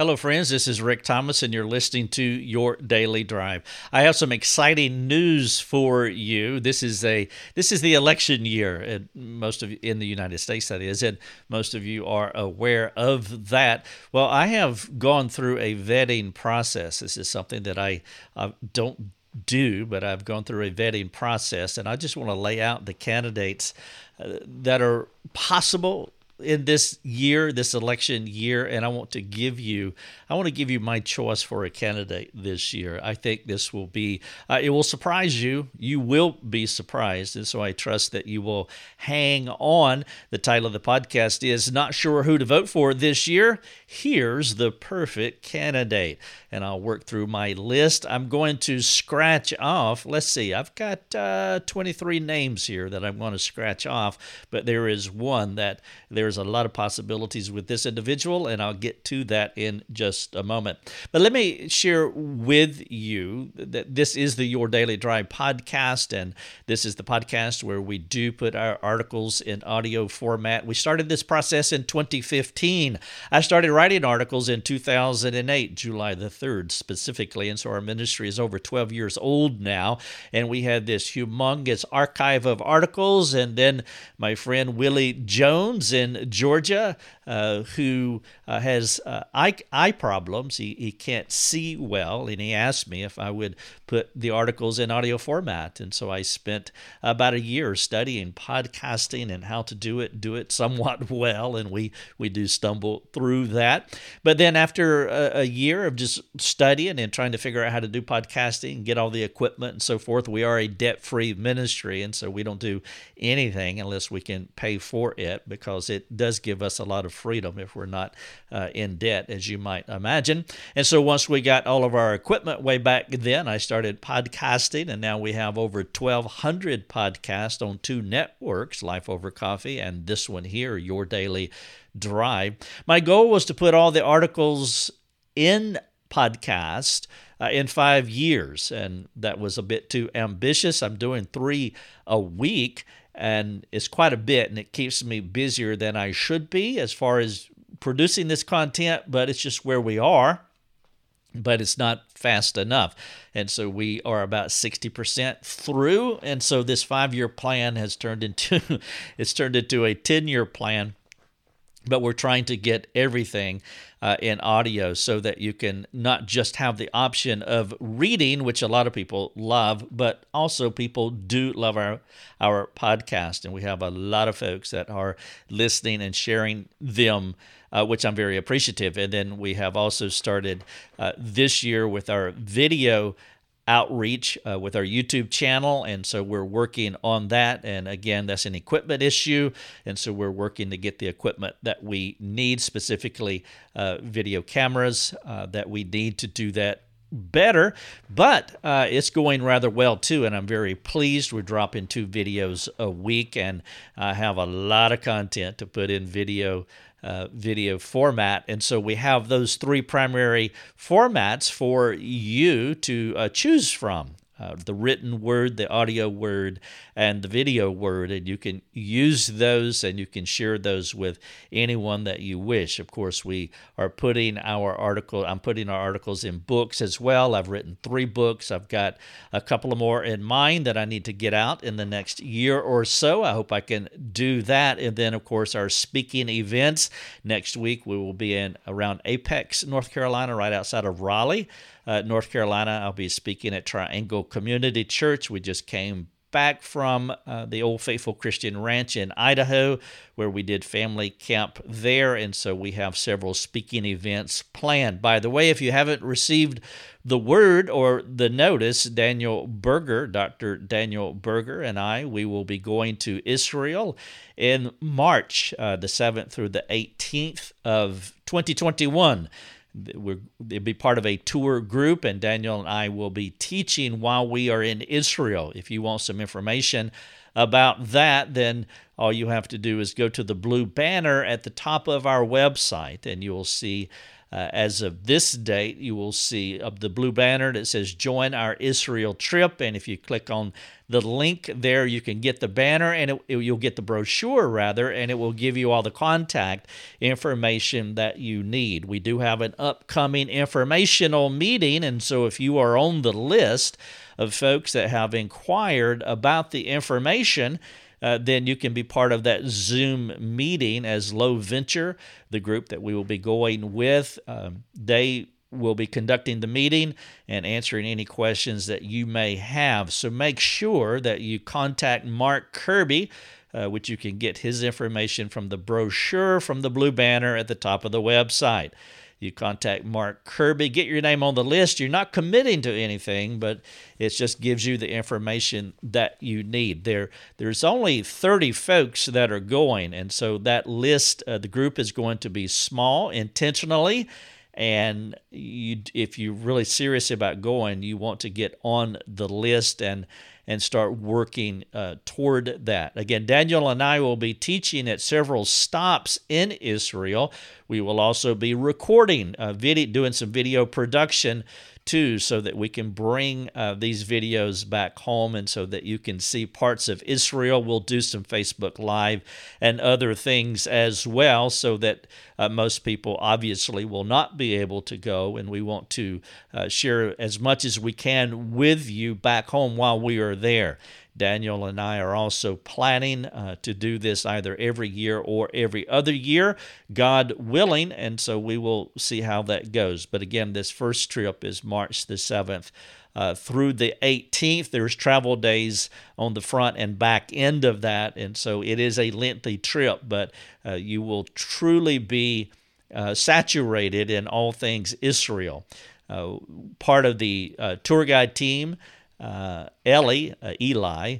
Hello, friends. This is Rick Thomas, and you're listening to Your Daily Drive. I have some exciting news for you. This is a this is the election year, most of in the United States, that is, and most of you are aware of that. Well, I have gone through a vetting process. This is something that I don't do, but I've gone through a vetting process, and I just want to lay out the candidates uh, that are possible in this year, this election year, and I want to give you, I want to give you my choice for a candidate this year. I think this will be, uh, it will surprise you. You will be surprised, and so I trust that you will hang on. The title of the podcast is "Not Sure Who to Vote For This Year." Here's the perfect candidate, and I'll work through my list. I'm going to scratch off. Let's see, I've got uh, 23 names here that I'm going to scratch off, but there is one that there there's a lot of possibilities with this individual, and I'll get to that in just a moment. But let me share with you that this is the Your Daily Drive podcast, and this is the podcast where we do put our articles in audio format. We started this process in 2015. I started writing articles in 2008, July the 3rd specifically, and so our ministry is over 12 years old now, and we had this humongous archive of articles, and then my friend Willie Jones in Georgia uh, who uh, has uh, eye, eye problems. He, he can't see well, and he asked me if I would put the articles in audio format. And so I spent about a year studying podcasting and how to do it, do it somewhat well, and we, we do stumble through that. But then after a, a year of just studying and trying to figure out how to do podcasting, and get all the equipment and so forth, we are a debt free ministry. And so we don't do anything unless we can pay for it because it does give us a lot of freedom if we're not uh, in debt, as you might imagine. And so once we got all of our equipment way back then, I started podcasting, and now we have over 1,200 podcasts on two networks Life Over Coffee and this one here, Your Daily Drive. My goal was to put all the articles in podcast uh, in five years, and that was a bit too ambitious. I'm doing three a week and it's quite a bit and it keeps me busier than I should be as far as producing this content, but it's just where we are. But it's not fast enough. And so we are about 60% through. And so this five year plan has turned into it's turned into a 10 year plan but we're trying to get everything uh, in audio so that you can not just have the option of reading, which a lot of people love, but also people do love our our podcast, and we have a lot of folks that are listening and sharing them. Uh, which I'm very appreciative. And then we have also started uh, this year with our video outreach uh, with our YouTube channel. And so we're working on that. And again, that's an equipment issue. And so we're working to get the equipment that we need, specifically uh, video cameras uh, that we need to do that better, but uh, it's going rather well too, and I'm very pleased. We're dropping two videos a week, and I have a lot of content to put in video uh, video format. And so we have those three primary formats for you to uh, choose from uh, the written word, the audio word, and the video word. And you can use those and you can share those with anyone that you wish. Of course, we are putting our article, I'm putting our articles in books as well. I've written three books. I've got a couple of more in mind that I need to get out in the next year or so. I hope I can do that. And then, of course, our speaking events. Next week, we will be in around Apex, North Carolina, right outside of Raleigh uh, North Carolina. I'll be speaking at Triangle Community Church. We just came back from uh, the Old Faithful Christian Ranch in Idaho, where we did family camp there. And so we have several speaking events planned. By the way, if you haven't received the word or the notice, Daniel Berger, Dr. Daniel Berger, and I, we will be going to Israel in March, uh, the 7th through the 18th of 2021 we're, it'll be part of a tour group, and Daniel and I will be teaching while we are in Israel. If you want some information about that, then all you have to do is go to the blue banner at the top of our website, and you will see. Uh, as of this date, you will see the blue banner that says Join Our Israel Trip. And if you click on the link there, you can get the banner and it, it, you'll get the brochure rather, and it will give you all the contact information that you need. We do have an upcoming informational meeting, and so if you are on the list of folks that have inquired about the information, uh, then you can be part of that Zoom meeting as Low Venture, the group that we will be going with. Um, they will be conducting the meeting and answering any questions that you may have. So make sure that you contact Mark Kirby. Uh, which you can get his information from the brochure from the blue banner at the top of the website. You contact Mark Kirby, get your name on the list. You're not committing to anything, but it just gives you the information that you need. There, there's only 30 folks that are going, and so that list, uh, the group is going to be small intentionally. And you, if you're really serious about going, you want to get on the list and and start working uh, toward that. Again, Daniel and I will be teaching at several stops in Israel. We will also be recording, uh, video, doing some video production too, so that we can bring uh, these videos back home and so that you can see parts of Israel. We'll do some Facebook Live and other things as well, so that uh, most people obviously will not be able to go. And we want to uh, share as much as we can with you back home while we are there. Daniel and I are also planning uh, to do this either every year or every other year, God willing. And so we will see how that goes. But again, this first trip is March the 7th. Uh, through the 18th. There's travel days on the front and back end of that. And so it is a lengthy trip, but uh, you will truly be uh, saturated in all things Israel. Uh, part of the uh, tour guide team uh, Eli, uh, Eli,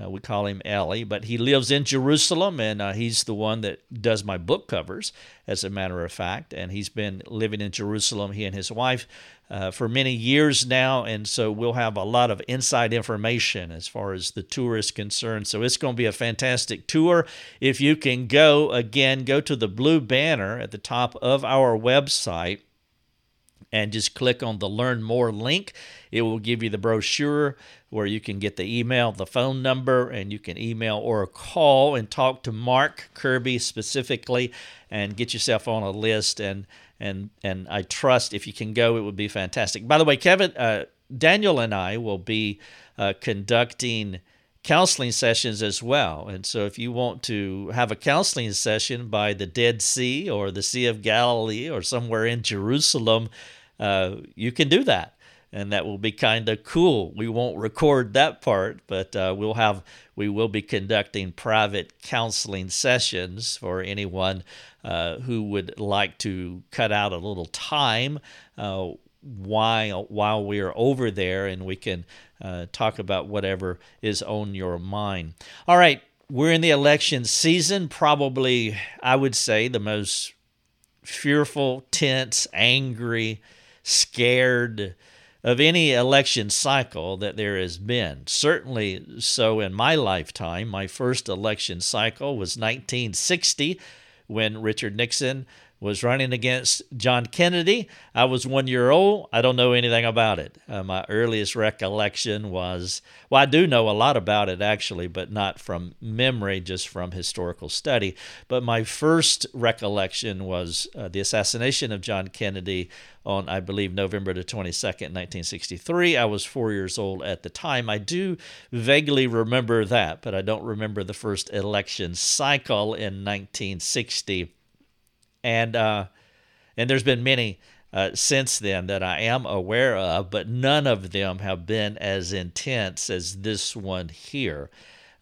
uh, we call him Eli, but he lives in Jerusalem, and uh, he's the one that does my book covers, as a matter of fact. And he's been living in Jerusalem, he and his wife, uh, for many years now. And so we'll have a lot of inside information as far as the tour is concerned. So it's going to be a fantastic tour. If you can go, again, go to the blue banner at the top of our website and just click on the Learn More link. It will give you the brochure where you can get the email, the phone number, and you can email or call and talk to Mark Kirby specifically and get yourself on a list. And and and I trust if you can go, it would be fantastic. By the way, Kevin, uh, Daniel, and I will be uh, conducting counseling sessions as well. And so, if you want to have a counseling session by the Dead Sea or the Sea of Galilee or somewhere in Jerusalem, uh, you can do that. And that will be kind of cool. We won't record that part, but uh, we'll have we will be conducting private counseling sessions for anyone uh, who would like to cut out a little time uh, while while we are over there, and we can uh, talk about whatever is on your mind. All right, we're in the election season. Probably, I would say, the most fearful, tense, angry scared of any election cycle that there has been. Certainly so in my lifetime. My first election cycle was 1960 when Richard Nixon was running against John Kennedy. I was one year old. I don't know anything about it. Uh, my earliest recollection was, well, I do know a lot about it actually, but not from memory, just from historical study. But my first recollection was uh, the assassination of John Kennedy on, I believe, November the 22nd, 1963. I was four years old at the time. I do vaguely remember that, but I don't remember the first election cycle in 1960 and uh, and there's been many uh, since then that I am aware of, but none of them have been as intense as this one here.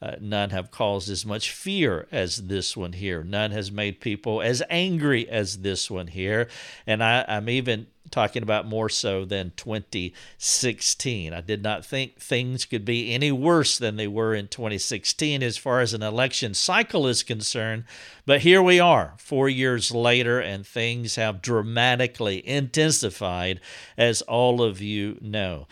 Uh, none have caused as much fear as this one here. None has made people as angry as this one here. And I, I'm even talking about more so than 2016. I did not think things could be any worse than they were in 2016 as far as an election cycle is concerned. But here we are, four years later, and things have dramatically intensified, as all of you know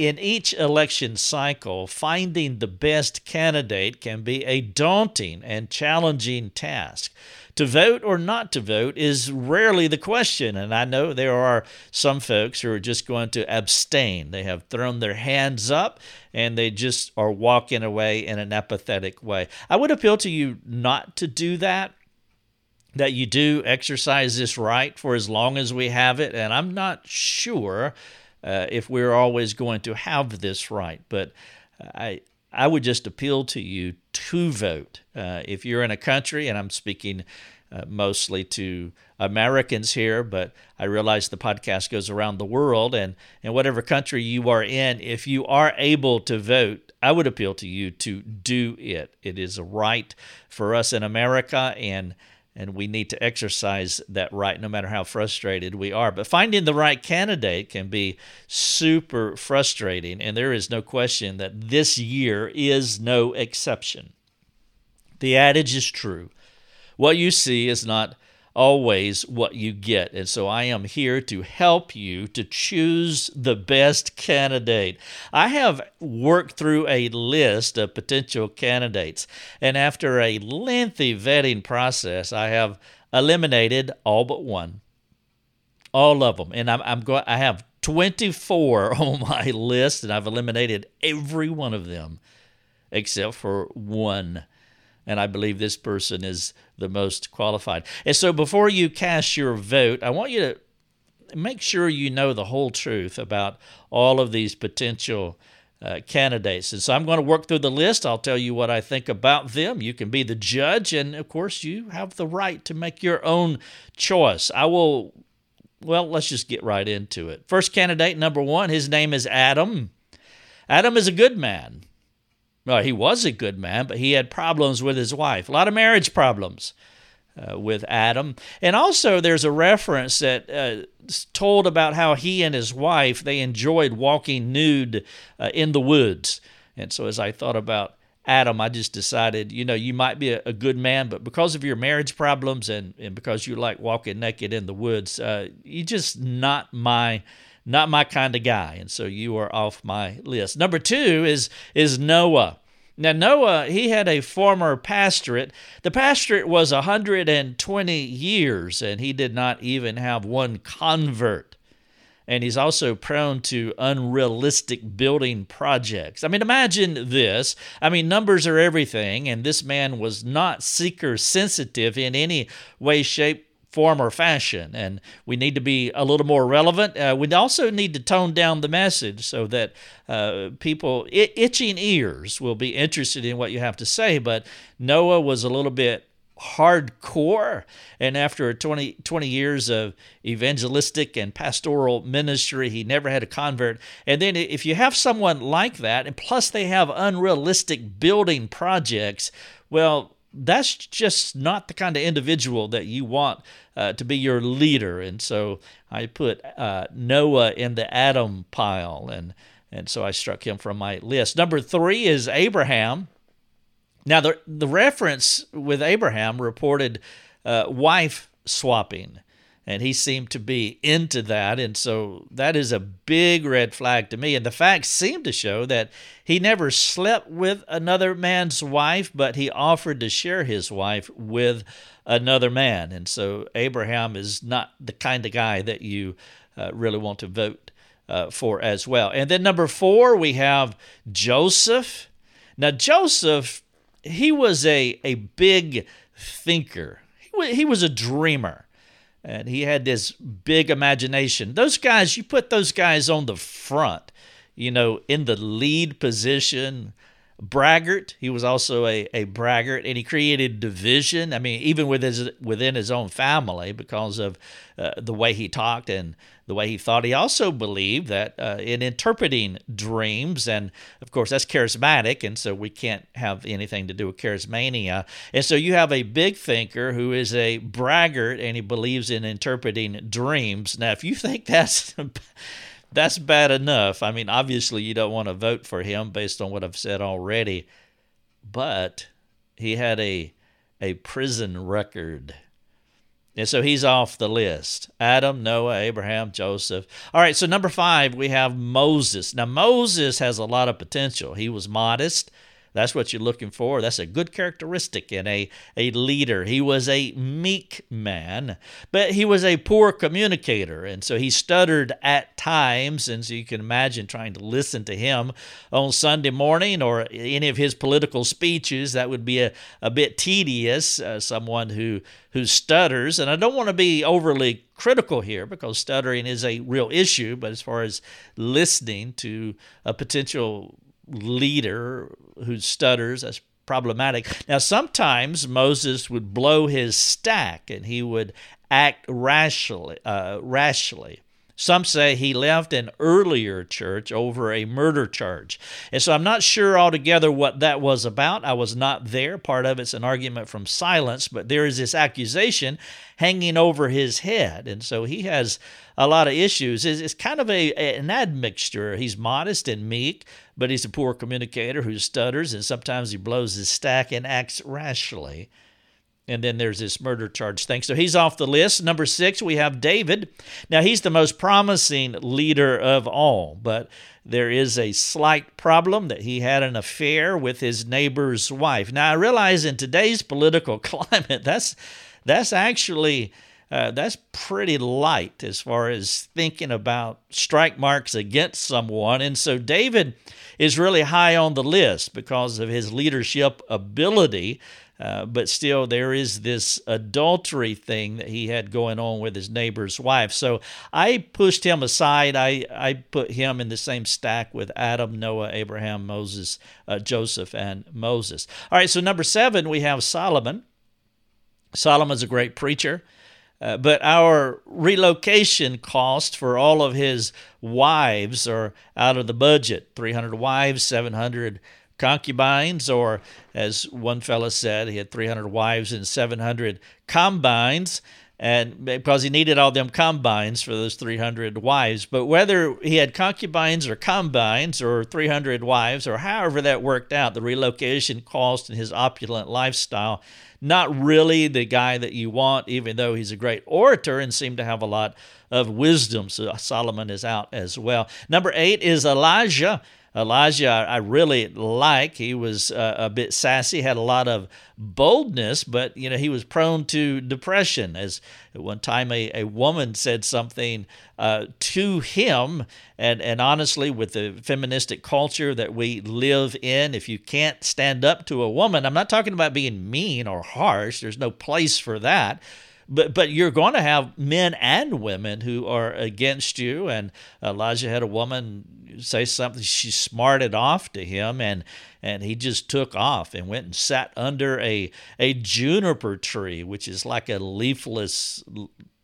in each election cycle, finding the best candidate can be a daunting and challenging task. To vote or not to vote is rarely the question, and I know there are some folks who are just going to abstain. They have thrown their hands up and they just are walking away in an apathetic way. I would appeal to you not to do that that you do exercise this right for as long as we have it. And I'm not sure uh, if we're always going to have this right. But I, I would just appeal to you to vote. Uh, if you're in a country, and I'm speaking uh, mostly to Americans here, but I realize the podcast goes around the world, and in whatever country you are in, if you are able to vote, I would appeal to you to do it. It is a right for us in America, and and we need to exercise that right no matter how frustrated we are. But finding the right candidate can be super frustrating, and there is no question that this year is no exception. The adage is true. What you see is not always what you get. And so I am here to help you to choose the best candidate. I have worked through a list of potential candidates, and after a lengthy vetting process, I have eliminated all but one. All of them. And I'm, I'm going I have 24 on my list and I've eliminated every one of them except for one and I believe this person is the most qualified. And so before you cast your vote, I want you to make sure you know the whole truth about all of these potential uh, candidates. And so I'm going to work through the list. I'll tell you what I think about them. You can be the judge, and of course, you have the right to make your own choice. I will, well, let's just get right into it. First candidate, number one, his name is Adam. Adam is a good man. Well, he was a good man, but he had problems with his wife, a lot of marriage problems uh, with Adam. And also, there's a reference that uh, told about how he and his wife they enjoyed walking nude uh, in the woods. And so, as I thought about Adam, I just decided, you know, you might be a, a, good man, but because of your marriage problems and, and because you like walking naked in the woods, uh, you're just not my not my kind of guy, and so you are off my list. Number two is is Noah. Now Noah, he had a former pastorate. The pastorate was 120 years, and he did not even have one convert. And he's also prone to unrealistic building projects. I mean, imagine this. I mean, numbers are everything, and this man was not seeker sensitive in any way, shape, form or fashion. And we need to be a little more relevant. Uh, we also need to tone down the message so that uh, people, it, itching ears, will be interested in what you have to say. But Noah was a little bit hardcore. And after 20, 20 years of evangelistic and pastoral ministry, he never had a convert. And then if you have someone like that, and plus they have unrealistic building projects, well, that's just not the kind of individual that you want uh, to be your leader. And so I put uh, Noah in the Adam pile, and and so I struck him from my list. Number three is Abraham. Now the the reference with Abraham reported uh, wife swapping and he seemed to be into that. And so that is a big red flag to me. And the facts seem to show that he never slept with another man's wife, but he offered to share his wife with another man. And so Abraham is not the kind of guy that you uh, really want to vote uh, for as well. And then number four, we have Joseph. Now, Joseph, he was a, a big thinker, he he was a dreamer and he had this big imagination. Those guys, you put those guys on the front, you know, in the lead position. Braggart, he was also a, a braggart, and he created division. I mean, even with his, within his own family because of uh, the way he talked and the way he thought. He also believed that uh, in interpreting dreams, and of course that's charismatic, and so we can't have anything to do with charismania. And so you have a big thinker who is a braggart, and he believes in interpreting dreams. Now, if you think that's that's bad enough, I mean, obviously you don't want to vote for him based on what I've said already, but he had a a prison record And so he's off the list. Adam, Noah, Abraham, Joseph. All right, so number five, we have Moses. Now, Moses has a lot of potential. He was modest. That's what you're looking for. That's a good characteristic in a, a leader. He was a meek man, but he was a poor communicator. And so he stuttered at times. And so you can imagine trying to listen to him on Sunday morning or any of his political speeches. That would be a, a bit tedious. Uh, someone who, who stutters. And I don't want to be overly critical here because stuttering is a real issue. But as far as listening to a potential leader who stutters. That's problematic. Now, sometimes Moses would blow his stack and he would act rashly. Uh, rashly. Some say he left an earlier church over a murder charge. And so I'm not sure altogether what that was about. I was not there. Part of it's an argument from silence, but there is this accusation hanging over his head. And so he has a lot of issues. It's, it's kind of a, an admixture. He's modest and meek, but he's a poor communicator who stutters, and sometimes he blows his stack and acts rashly. And then there's this murder charge thing. So he's off the list. Number six, we have David. Now, he's the most promising leader of all, but there is a slight problem that he had an affair with his neighbor's wife. Now, I realize in today's political climate, that's, that's actually. Uh, that's pretty light as far as thinking about strike marks against someone. And so David is really high on the list because of his leadership ability. Uh, but still, there is this adultery thing that he had going on with his neighbor's wife. So I pushed him aside. I, I put him in the same stack with Adam, Noah, Abraham, Moses, uh, Joseph, and Moses. All right, so number seven, we have Solomon. Solomon's a great preacher. Uh, but our relocation cost for all of his wives are out of the budget 300 wives, 700 concubines, or as one fellow said, he had 300 wives and 700 combines. And because he needed all them combines for those 300 wives. But whether he had concubines or combines or 300 wives or however that worked out, the relocation cost and his opulent lifestyle not really the guy that you want, even though he's a great orator and seemed to have a lot of wisdom. So Solomon is out as well. Number eight is Elijah. Elijah, I really like. He was uh, a bit sassy, had a lot of boldness, but you know he was prone to depression. As one time, a, a woman said something uh, to him, and and honestly, with the feministic culture that we live in, if you can't stand up to a woman, I'm not talking about being mean or harsh. There's no place for that but but you're going to have men and women who are against you. And Elijah had a woman say something. She smarted off to him, and and he just took off and went and sat under a a juniper tree, which is like a leafless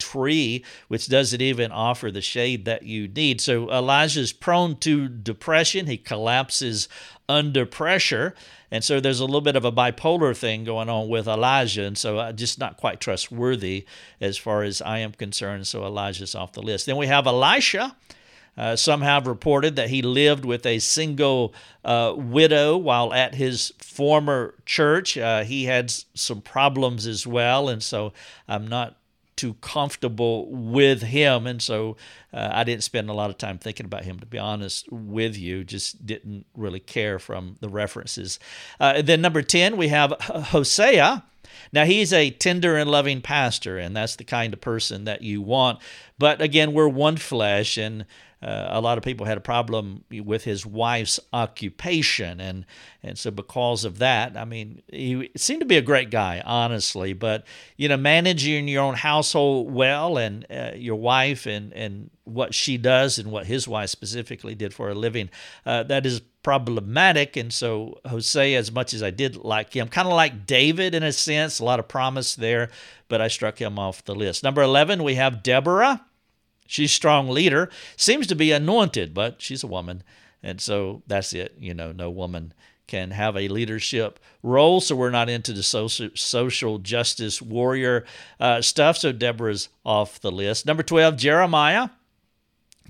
tree, which doesn't even offer the shade that you need. So Elijah's prone to depression. He collapses under pressure. And so there's a little bit of a bipolar thing going on with Elijah. And so uh, just not quite trustworthy as far as I am concerned. So Elijah's off the list. Then we have Elisha. Uh, some have reported that he lived with a single uh, widow while at his former church. Uh, he had some problems as well, and so I'm not too comfortable with him. And so uh, I didn't spend a lot of time thinking about him, to be honest with you. Just didn't really care from the references. Uh, then, number 10, we have Hosea. Now, he's a tender and loving pastor, and that's the kind of person that you want. But again, we're one flesh, and uh, a lot of people had a problem with his wife's occupation, and and so because of that, I mean, he seemed to be a great guy, honestly. But you know, managing your own household well, and uh, your wife, and and what she does, and what his wife specifically did for a living, uh, that is problematic. And so Hosea, as much as I did like him, kind of like David in a sense, a lot of promise there, but I struck him off the list. Number eleven, we have Deborah. She's strong leader, seems to be anointed, but she's a woman. And so that's it. You know, no woman can have a leadership role. So we're not into the social, social justice warrior uh, stuff. So Deborah's off the list. Number 12, Jeremiah.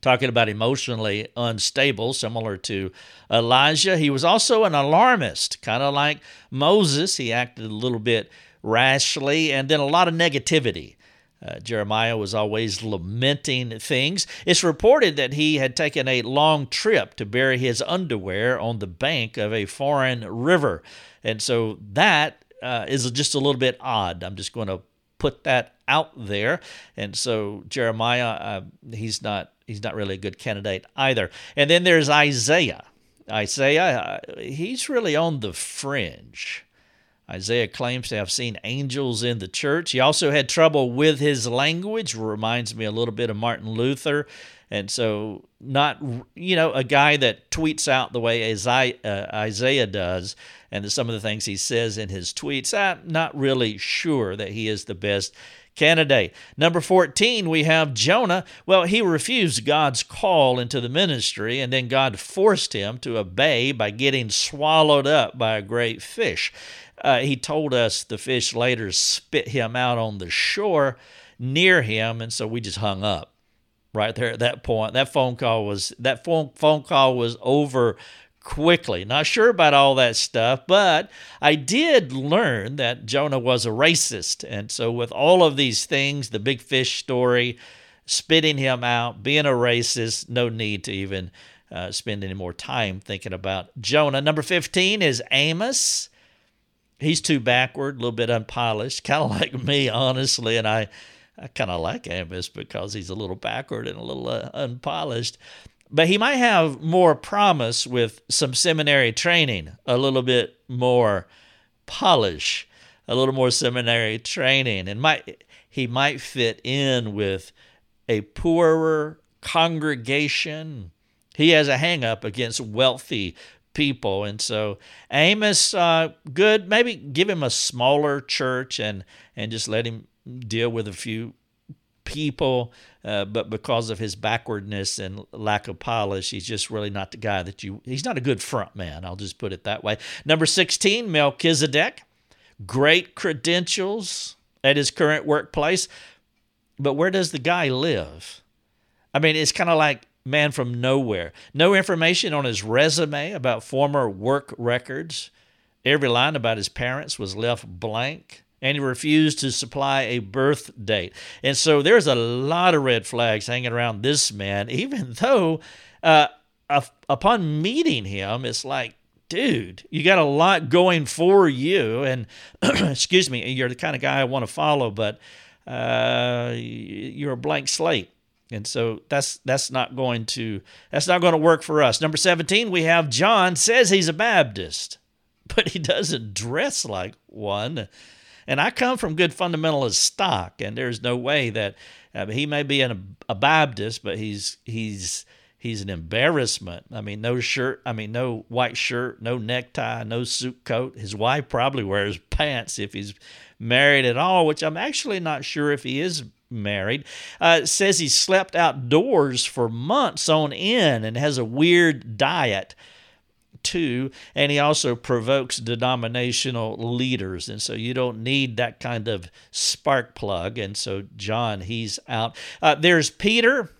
Talking about emotionally unstable, similar to Elijah. He was also an alarmist, kind of like Moses. He acted a little bit rashly and then a lot of negativity Uh, Jeremiah was always lamenting things. It's reported that he had taken a long trip to bury his underwear on the bank of a foreign river. And so that uh, is just a little bit odd. I'm just going to put that out there. And so Jeremiah, uh, he's not he's not really a good candidate either. And then there's Isaiah. Isaiah, uh, he's really on the fringe. Isaiah claims to have seen angels in the church. He also had trouble with his language, reminds me a little bit of Martin Luther. And so, not, you know, a guy that tweets out the way uh, Isaiah does and some of the things he says in his tweets, I'm not really sure that he is the best candidate. Number 14, we have Jonah. Well, he refused God's call into the ministry, and then God forced him to obey by getting swallowed up by a great fish. Uh, he told us the fish later spit him out on the shore near him, and so we just hung up right there at that point. That phone call was that phone phone call was over quickly. Not sure about all that stuff, but I did learn that Jonah was a racist, and so with all of these things, the big fish story, spitting him out, being a racist, no need to even uh, spend any more time thinking about Jonah. Number fifteen is Amos he's too backward, a little bit unpolished, kind of like me, honestly. And I, I kind of like Amos because he's a little backward and a little uh, unpolished. But he might have more promise with some seminary training, a little bit more polish, a little more seminary training, and might he might fit in with a poorer congregation. He has a hang up against wealthy people. And so Amos, uh, good. Maybe give him a smaller church and and just let him deal with a few people. Uh, but because of his backwardness and lack of polish, he's just really not the guy that you. He's not a good front man. I'll just put it that way. Number sixteen, Melchizedek, great credentials at his current workplace, but where does the guy live? I mean, it's kind of like man from nowhere. No information on his resume about former work records. Every line about his parents was left blank, and he refused to supply a birth date. And so there's a lot of red flags hanging around this man, even though uh, upon meeting him, it's like, dude, you got a lot going for you. And excuse me, you're the kind of guy I want to follow, but uh, you're a blank slate. And so that's that's not going to that's not going to work for us. Number 17, we have John says he's a Baptist, but he doesn't dress like one. And I come from good fundamentalist stock, and there's no way that he may be an, a Baptist, but he's he's he's an embarrassment. I mean, no shirt, I mean, no white shirt, no necktie, no suit coat. His wife probably wears pants if he's married at all, which I'm actually not sure if he is married, uh, says he slept outdoors for months on end and has a weird diet too. And he also provokes denominational leaders. And so you don't need that kind of spark plug. And so John, he's out. Uh, there's Peter.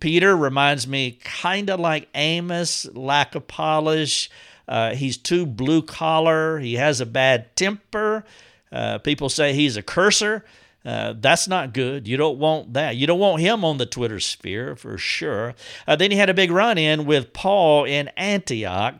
Peter reminds me kind of like Amos, lack of polish. Uh, he's too blue collar. He has a bad temper. Uh, people say he's a cursor. Uh, that's not good. You don't want that. You don't want him on the Twitter sphere for sure. Uh, then he had a big run in with Paul in Antioch.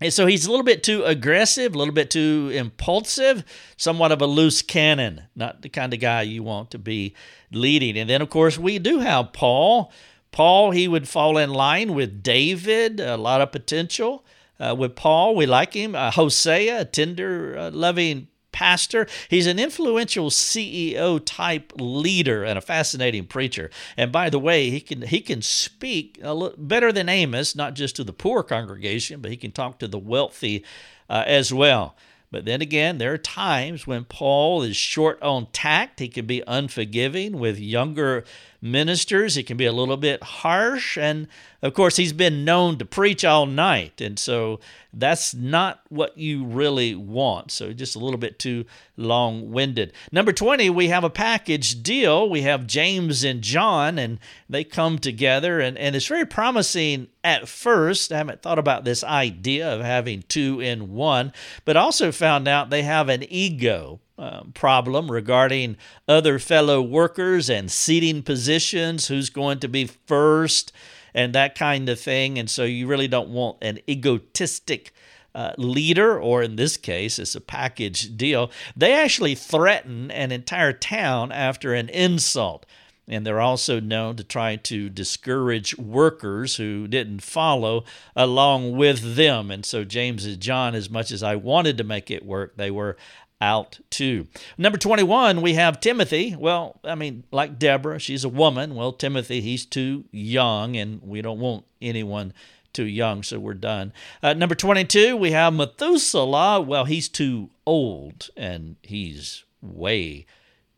And so he's a little bit too aggressive, a little bit too impulsive, somewhat of a loose cannon, not the kind of guy you want to be leading. And then, of course, we do have Paul. Paul, he would fall in line with David, a lot of potential. Uh, with Paul, we like him. Uh, Hosea, a tender, uh, loving pastor. He's an influential CEO type leader and a fascinating preacher. And by the way, he can he can speak a little better than Amos, not just to the poor congregation, but he can talk to the wealthy uh, as well. But then again, there are times when Paul is short on tact. He can be unforgiving with younger ministers. He can be a little bit harsh. And of course, he's been known to preach all night. And so that's not what you really want. So just a little bit too long winded. Number 20, we have a package deal. We have James and John, and they come together. And, and it's very promising at first. I haven't thought about this idea of having two in one, but also found out they have an ego uh, problem regarding other fellow workers and seating positions, who's going to be first, and that kind of thing. And so you really don't want an egotistic uh, leader, or in this case, it's a package deal. They actually threaten an entire town after an insult. And they're also known to try to discourage workers who didn't follow along with them. And so James and John, as much as I wanted to make it work, they were out too. Number 21, we have Timothy. Well, I mean, like Deborah, she's a woman. Well, Timothy, he's too young, and we don't want anyone too young, so we're done. Uh, number 22, we have Methuselah. Well, he's too old, and he's way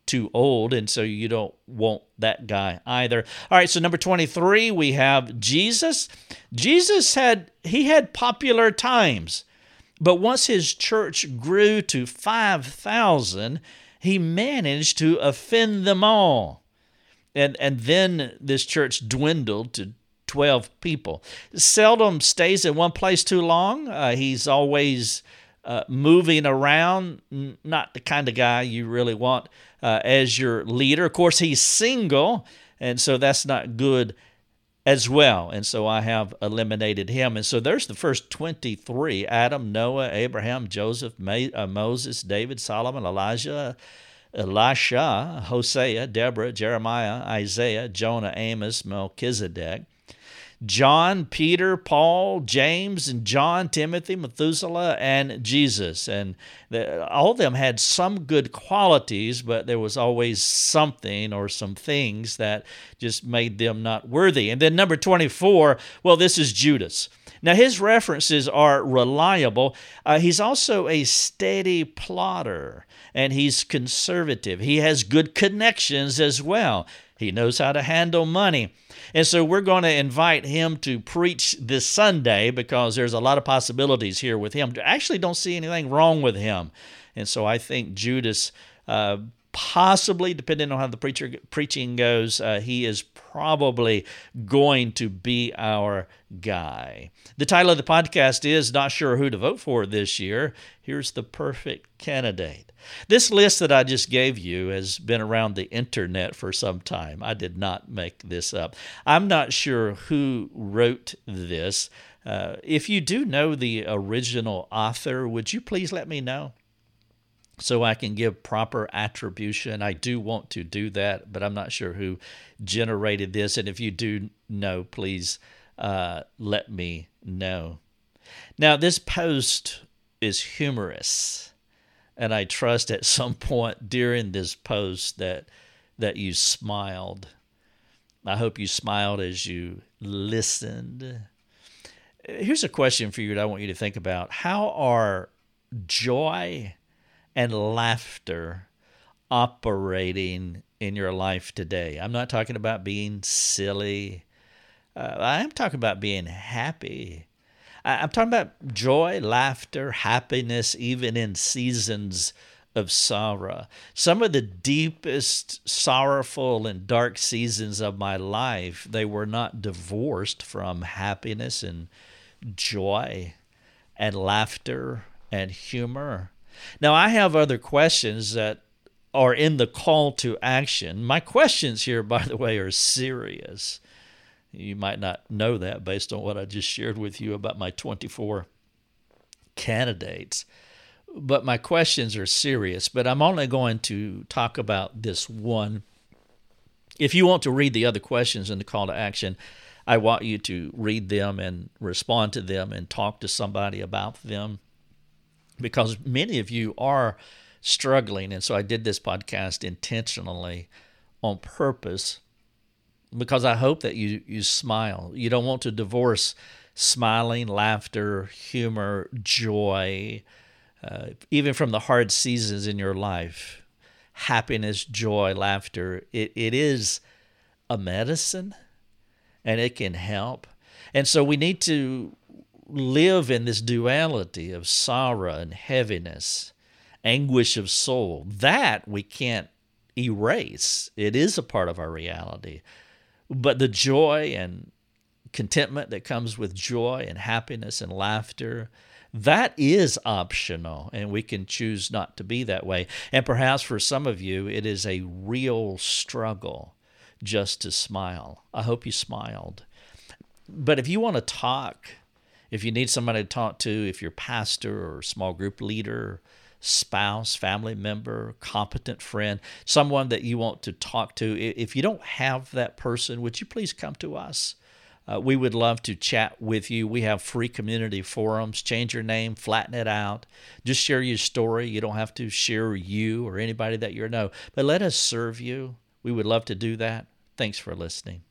too old, and so you don't want that guy either. All right, so number 23, we have Jesus. Jesus had he had popular times. But once his church grew to 5,000, he managed to offend them all. And, and then this church dwindled to 12 people. Seldom stays in one place too long. Uh, he's always uh, moving around, not the kind of guy you really want uh, as your leader. Of course, he's single, and so that's not good as well. And so I have eliminated him. And so there's the first 23 Adam, Noah, Abraham, Joseph, uh, Moses, David, Solomon, Elijah, Elisha, Hosea, Deborah, Jeremiah, Isaiah, Jonah, Amos, Melchizedek. John, Peter, Paul, James, and John, Timothy, Methuselah, and Jesus. And the, all of them had some good qualities, but there was always something or some things that just made them not worthy. And then number 24, well, this is Judas. Now, his references are reliable. Uh, he's also a steady plotter and he's conservative. He has good connections as well. He knows how to handle money. And so we're going to invite him to preach this Sunday because there's a lot of possibilities here with him. I actually don't see anything wrong with him. And so I think Judas, uh, possibly, depending on how the preacher preaching goes, uh, he is probably going to be our guy. The title of the podcast is Not Sure Who to Vote For This Year. Here's the perfect candidate. This list that I just gave you has been around the internet for some time. I did not make this up. I'm not sure who wrote this. Uh, if you do know the original author, would you please let me know? So I can give proper attribution. I do want to do that, but I'm not sure who generated this. And if you do know, please uh, let me know. Now, this post is humorous and I trust at some point during this post that that you smiled. I hope you smiled as you listened. Here's a question for you that I want you to think about. How are joy and laughter operating in your life today? I'm not talking about being silly. Uh, I'm talking about being happy I'm talking about joy, laughter, happiness, even in seasons of sorrow. Some of the deepest sorrowful and dark seasons of my life, they were not divorced from happiness and joy and laughter and humor. Now, I have other questions that are in the call to action. My questions here, by the way, are serious. You might not know that based on what I just shared with you about my 24 candidates. But my questions are serious, but I'm only going to talk about this one. If you want to read the other questions in the call to action, I want you to read them and respond to them and talk to somebody about them because many of you are struggling. And so I did this podcast intentionally on purpose because I hope that you you smile. You don't want to divorce smiling, laughter, humor, joy, uh, even from the hard seasons in your life. Happiness, joy, laughter. It it is a medicine, and it can help. And so we need to live in this duality of sorrow and heaviness, anguish of soul. That we can't erase. It is a part of our reality. But the joy and contentment that comes with joy and happiness and laughter, that is optional, and we can choose not to be that way. And perhaps for some of you, it is a real struggle just to smile. I hope you smiled. But if you want to talk, if you need somebody to talk to, if you're pastor or small group leader, spouse, family member, competent friend, someone that you want to talk to, if you don't have that person, would you please come to us? Uh, we would love to chat with you. We have free community forums. Change your name, flatten it out. Just share your story. You don't have to share you or anybody that you know, but let us serve you. We would love to do that. Thanks for listening.